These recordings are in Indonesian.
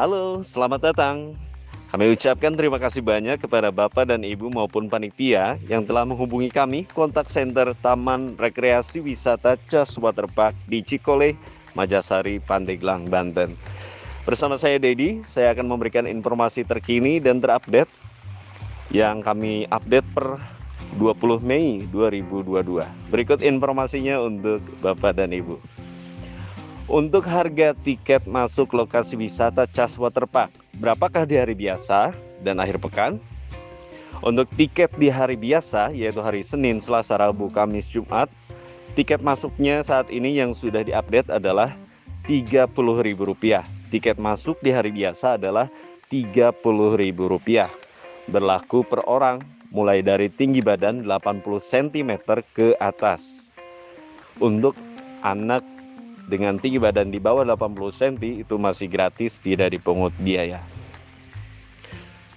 Halo, selamat datang. Kami ucapkan terima kasih banyak kepada Bapak dan Ibu maupun panitia yang telah menghubungi kami kontak center Taman Rekreasi Wisata Cas Waterpark di Cikole, Majasari, Pandeglang, Banten. Bersama saya Dedi, saya akan memberikan informasi terkini dan terupdate yang kami update per 20 Mei 2022. Berikut informasinya untuk Bapak dan Ibu. Untuk harga tiket masuk lokasi wisata Cas Waterpark, berapakah di hari biasa dan akhir pekan? Untuk tiket di hari biasa, yaitu hari Senin, Selasa, Rabu, Kamis, Jumat, tiket masuknya saat ini yang sudah diupdate adalah Rp30.000. Tiket masuk di hari biasa adalah Rp30.000. Berlaku per orang, mulai dari tinggi badan 80 cm ke atas. Untuk anak dengan tinggi badan di bawah 80 cm itu masih gratis, tidak dipungut biaya.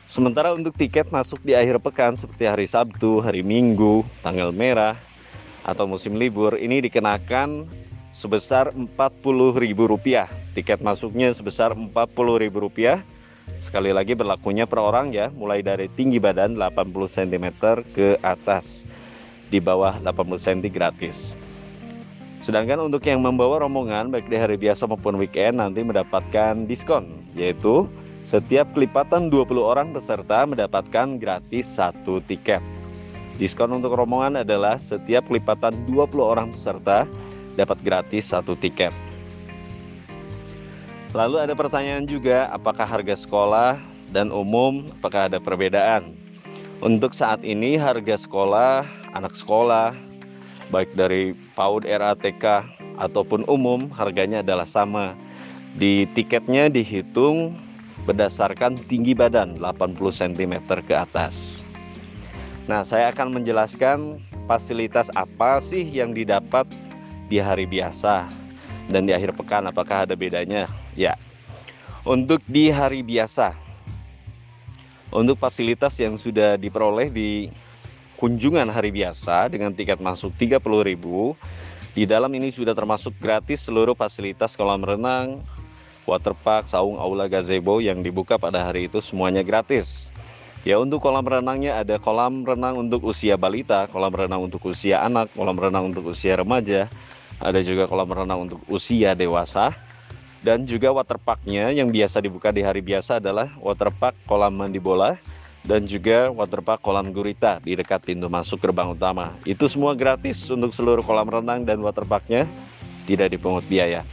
Sementara untuk tiket masuk di akhir pekan seperti hari Sabtu, hari Minggu, tanggal merah, atau musim libur ini dikenakan sebesar Rp40.000. Tiket masuknya sebesar Rp40.000. Sekali lagi berlakunya per orang ya, mulai dari tinggi badan 80 cm ke atas. Di bawah 80 cm gratis. Sedangkan untuk yang membawa rombongan baik di hari biasa maupun weekend nanti mendapatkan diskon yaitu setiap kelipatan 20 orang peserta mendapatkan gratis satu tiket. Diskon untuk rombongan adalah setiap kelipatan 20 orang peserta dapat gratis satu tiket. Lalu ada pertanyaan juga apakah harga sekolah dan umum apakah ada perbedaan? Untuk saat ini harga sekolah, anak sekolah, baik dari PAUD RATK ataupun umum harganya adalah sama. Di tiketnya dihitung berdasarkan tinggi badan 80 cm ke atas. Nah, saya akan menjelaskan fasilitas apa sih yang didapat di hari biasa dan di akhir pekan apakah ada bedanya? Ya. Untuk di hari biasa untuk fasilitas yang sudah diperoleh di kunjungan hari biasa dengan tiket masuk 30.000 di dalam ini sudah termasuk gratis seluruh fasilitas kolam renang, waterpark, saung, aula, gazebo yang dibuka pada hari itu semuanya gratis. Ya untuk kolam renangnya ada kolam renang untuk usia balita, kolam renang untuk usia anak, kolam renang untuk usia remaja, ada juga kolam renang untuk usia dewasa, dan juga waterparknya yang biasa dibuka di hari biasa adalah waterpark kolam mandi bola, dan juga waterpark kolam gurita di dekat pintu masuk gerbang utama. Itu semua gratis untuk seluruh kolam renang dan waterparknya, tidak dipungut biaya.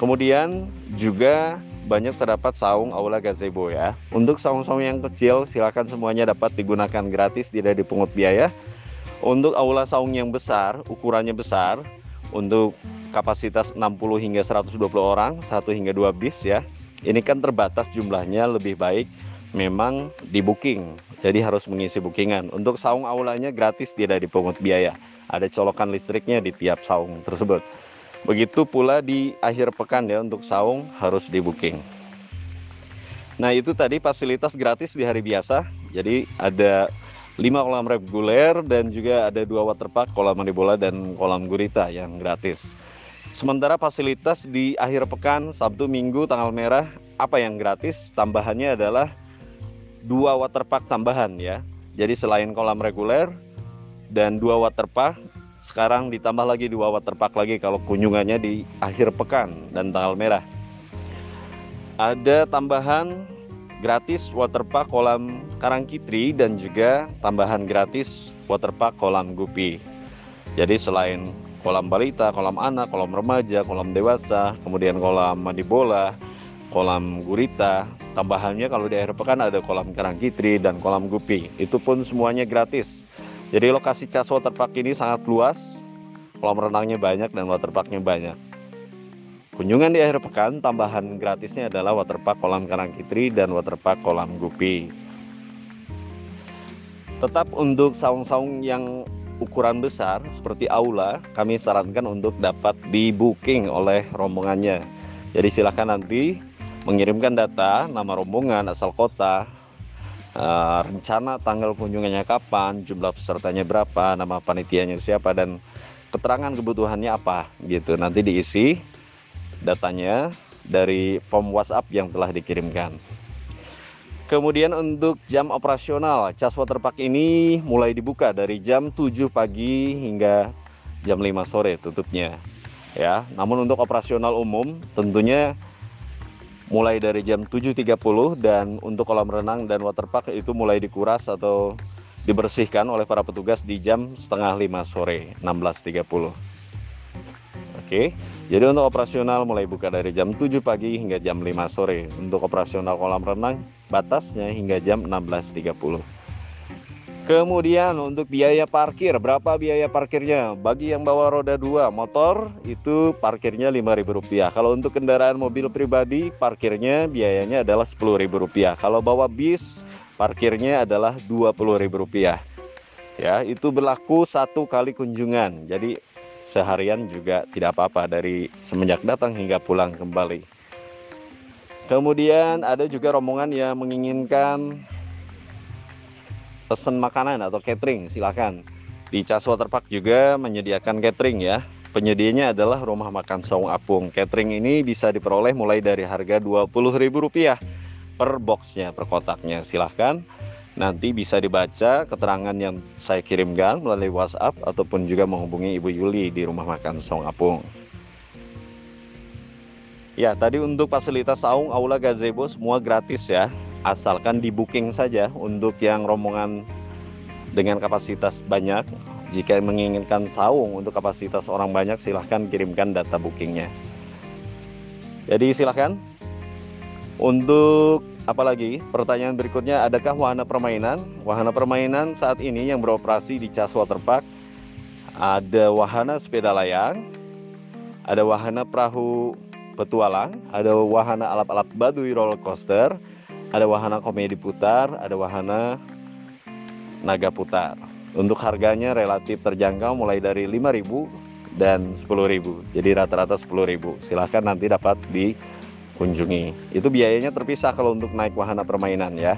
Kemudian juga banyak terdapat saung aula gazebo ya. Untuk saung-saung yang kecil silakan semuanya dapat digunakan gratis tidak dipungut biaya. Untuk aula saung yang besar, ukurannya besar, untuk kapasitas 60 hingga 120 orang, 1 hingga 2 bis ya. Ini kan terbatas jumlahnya lebih baik memang di booking jadi harus mengisi bookingan. Untuk saung aulanya gratis tidak dipungut biaya. Ada colokan listriknya di tiap saung tersebut. Begitu pula di akhir pekan ya untuk saung harus di booking. Nah itu tadi fasilitas gratis di hari biasa. Jadi ada 5 kolam reguler dan juga ada dua waterpark kolam mandi bola dan kolam gurita yang gratis. Sementara fasilitas di akhir pekan Sabtu Minggu tanggal merah apa yang gratis? Tambahannya adalah dua waterpark tambahan ya. Jadi selain kolam reguler dan dua waterpark, sekarang ditambah lagi dua waterpark lagi kalau kunjungannya di akhir pekan dan tanggal merah. Ada tambahan gratis waterpark kolam Karangkitri dan juga tambahan gratis waterpark kolam Gupi. Jadi selain kolam balita, kolam anak, kolam remaja, kolam dewasa, kemudian kolam mandi bola, kolam gurita, Tambahannya kalau di akhir pekan ada kolam Karangkitri dan kolam Gupi. Itu pun semuanya gratis. Jadi lokasi Cas Waterpark ini sangat luas. Kolam renangnya banyak dan waterparknya banyak. Kunjungan di akhir pekan, tambahan gratisnya adalah waterpark kolam Karangkitri dan waterpark kolam Gupi. Tetap untuk saung-saung yang ukuran besar seperti aula, kami sarankan untuk dapat di booking oleh rombongannya. Jadi silahkan nanti mengirimkan data nama rombongan asal kota uh, rencana tanggal kunjungannya kapan jumlah pesertanya berapa nama panitianya siapa dan keterangan kebutuhannya apa gitu nanti diisi datanya dari form WhatsApp yang telah dikirimkan. Kemudian untuk jam operasional, Cas Waterpark ini mulai dibuka dari jam 7 pagi hingga jam 5 sore tutupnya. Ya, namun untuk operasional umum tentunya mulai dari jam 7.30 dan untuk kolam renang dan waterpark itu mulai dikuras atau dibersihkan oleh para petugas di jam setengah 5 sore 16.30. Oke, jadi untuk operasional mulai buka dari jam 7 pagi hingga jam 5 sore. Untuk operasional kolam renang batasnya hingga jam 16.30. Kemudian untuk biaya parkir, berapa biaya parkirnya? Bagi yang bawa roda 2 motor itu parkirnya Rp5.000. Kalau untuk kendaraan mobil pribadi parkirnya biayanya adalah Rp10.000. Kalau bawa bis parkirnya adalah Rp20.000. Ya, itu berlaku satu kali kunjungan. Jadi seharian juga tidak apa-apa dari semenjak datang hingga pulang kembali. Kemudian ada juga rombongan yang menginginkan pesan makanan atau catering, silakan. Di Cas Waterpark juga menyediakan catering ya. Penyedianya adalah rumah makan Saung Apung. Catering ini bisa diperoleh mulai dari harga Rp20.000 per boxnya, per kotaknya. Silahkan nanti bisa dibaca keterangan yang saya kirimkan melalui WhatsApp ataupun juga menghubungi Ibu Yuli di rumah makan Song Apung. Ya, tadi untuk fasilitas saung, aula, gazebo semua gratis ya. Asalkan di booking saja untuk yang rombongan dengan kapasitas banyak. Jika menginginkan saung untuk kapasitas orang banyak, silahkan kirimkan data bookingnya. Jadi silahkan untuk Apalagi pertanyaan berikutnya, adakah wahana permainan? Wahana permainan saat ini yang beroperasi di Cas Waterpark ada wahana sepeda layang, ada wahana perahu petualang, ada wahana alap-alap Baduy roller coaster, ada wahana komedi putar, ada wahana naga putar. Untuk harganya relatif terjangkau mulai dari 5.000 dan 10.000. Jadi rata-rata 10.000. Silahkan nanti dapat di kunjungi. Itu biayanya terpisah kalau untuk naik wahana permainan ya.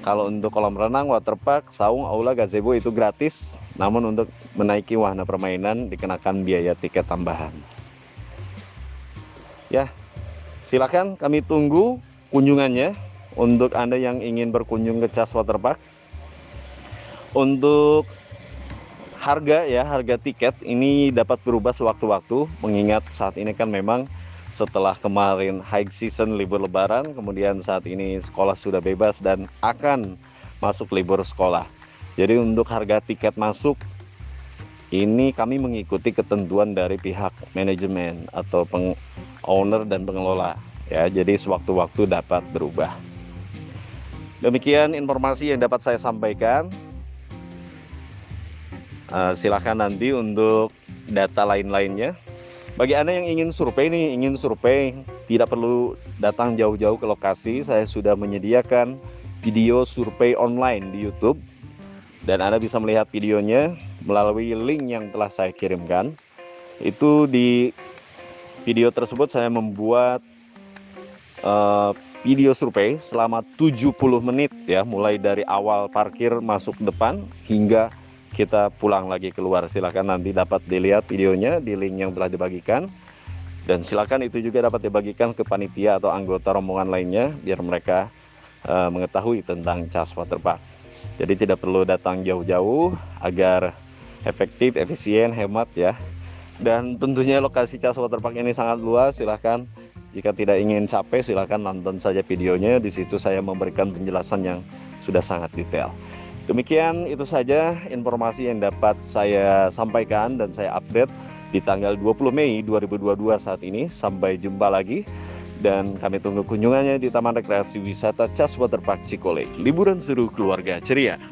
Kalau untuk kolam renang, waterpark, saung, aula, gazebo itu gratis. Namun untuk menaiki wahana permainan dikenakan biaya tiket tambahan. Ya, silakan kami tunggu kunjungannya untuk Anda yang ingin berkunjung ke Cas Waterpark. Untuk harga ya, harga tiket ini dapat berubah sewaktu-waktu mengingat saat ini kan memang setelah kemarin high season libur lebaran kemudian saat ini sekolah sudah bebas dan akan masuk libur sekolah jadi untuk harga tiket masuk ini kami mengikuti ketentuan dari pihak manajemen atau peng owner dan pengelola ya jadi sewaktu-waktu dapat berubah demikian informasi yang dapat saya sampaikan uh, silahkan nanti untuk data lain-lainnya bagi Anda yang ingin survei nih, ingin survei, tidak perlu datang jauh-jauh ke lokasi. Saya sudah menyediakan video survei online di YouTube. Dan Anda bisa melihat videonya melalui link yang telah saya kirimkan. Itu di video tersebut saya membuat uh, video survei selama 70 menit ya, mulai dari awal parkir masuk depan hingga kita pulang lagi keluar. Silahkan nanti dapat dilihat videonya di link yang telah dibagikan. Dan silakan itu juga dapat dibagikan ke panitia atau anggota rombongan lainnya biar mereka uh, mengetahui tentang cas waterpark jadi tidak perlu datang jauh-jauh agar efektif efisien hemat ya. Dan tentunya lokasi cas waterpark ini sangat luas silahkan jika tidak ingin capek silahkan nonton saja videonya di situ saya memberikan penjelasan yang sudah sangat detail Demikian itu saja informasi yang dapat saya sampaikan dan saya update di tanggal 20 Mei 2022 saat ini. Sampai jumpa lagi dan kami tunggu kunjungannya di Taman Rekreasi Wisata Cas Waterpark Cikole. Liburan seru keluarga ceria.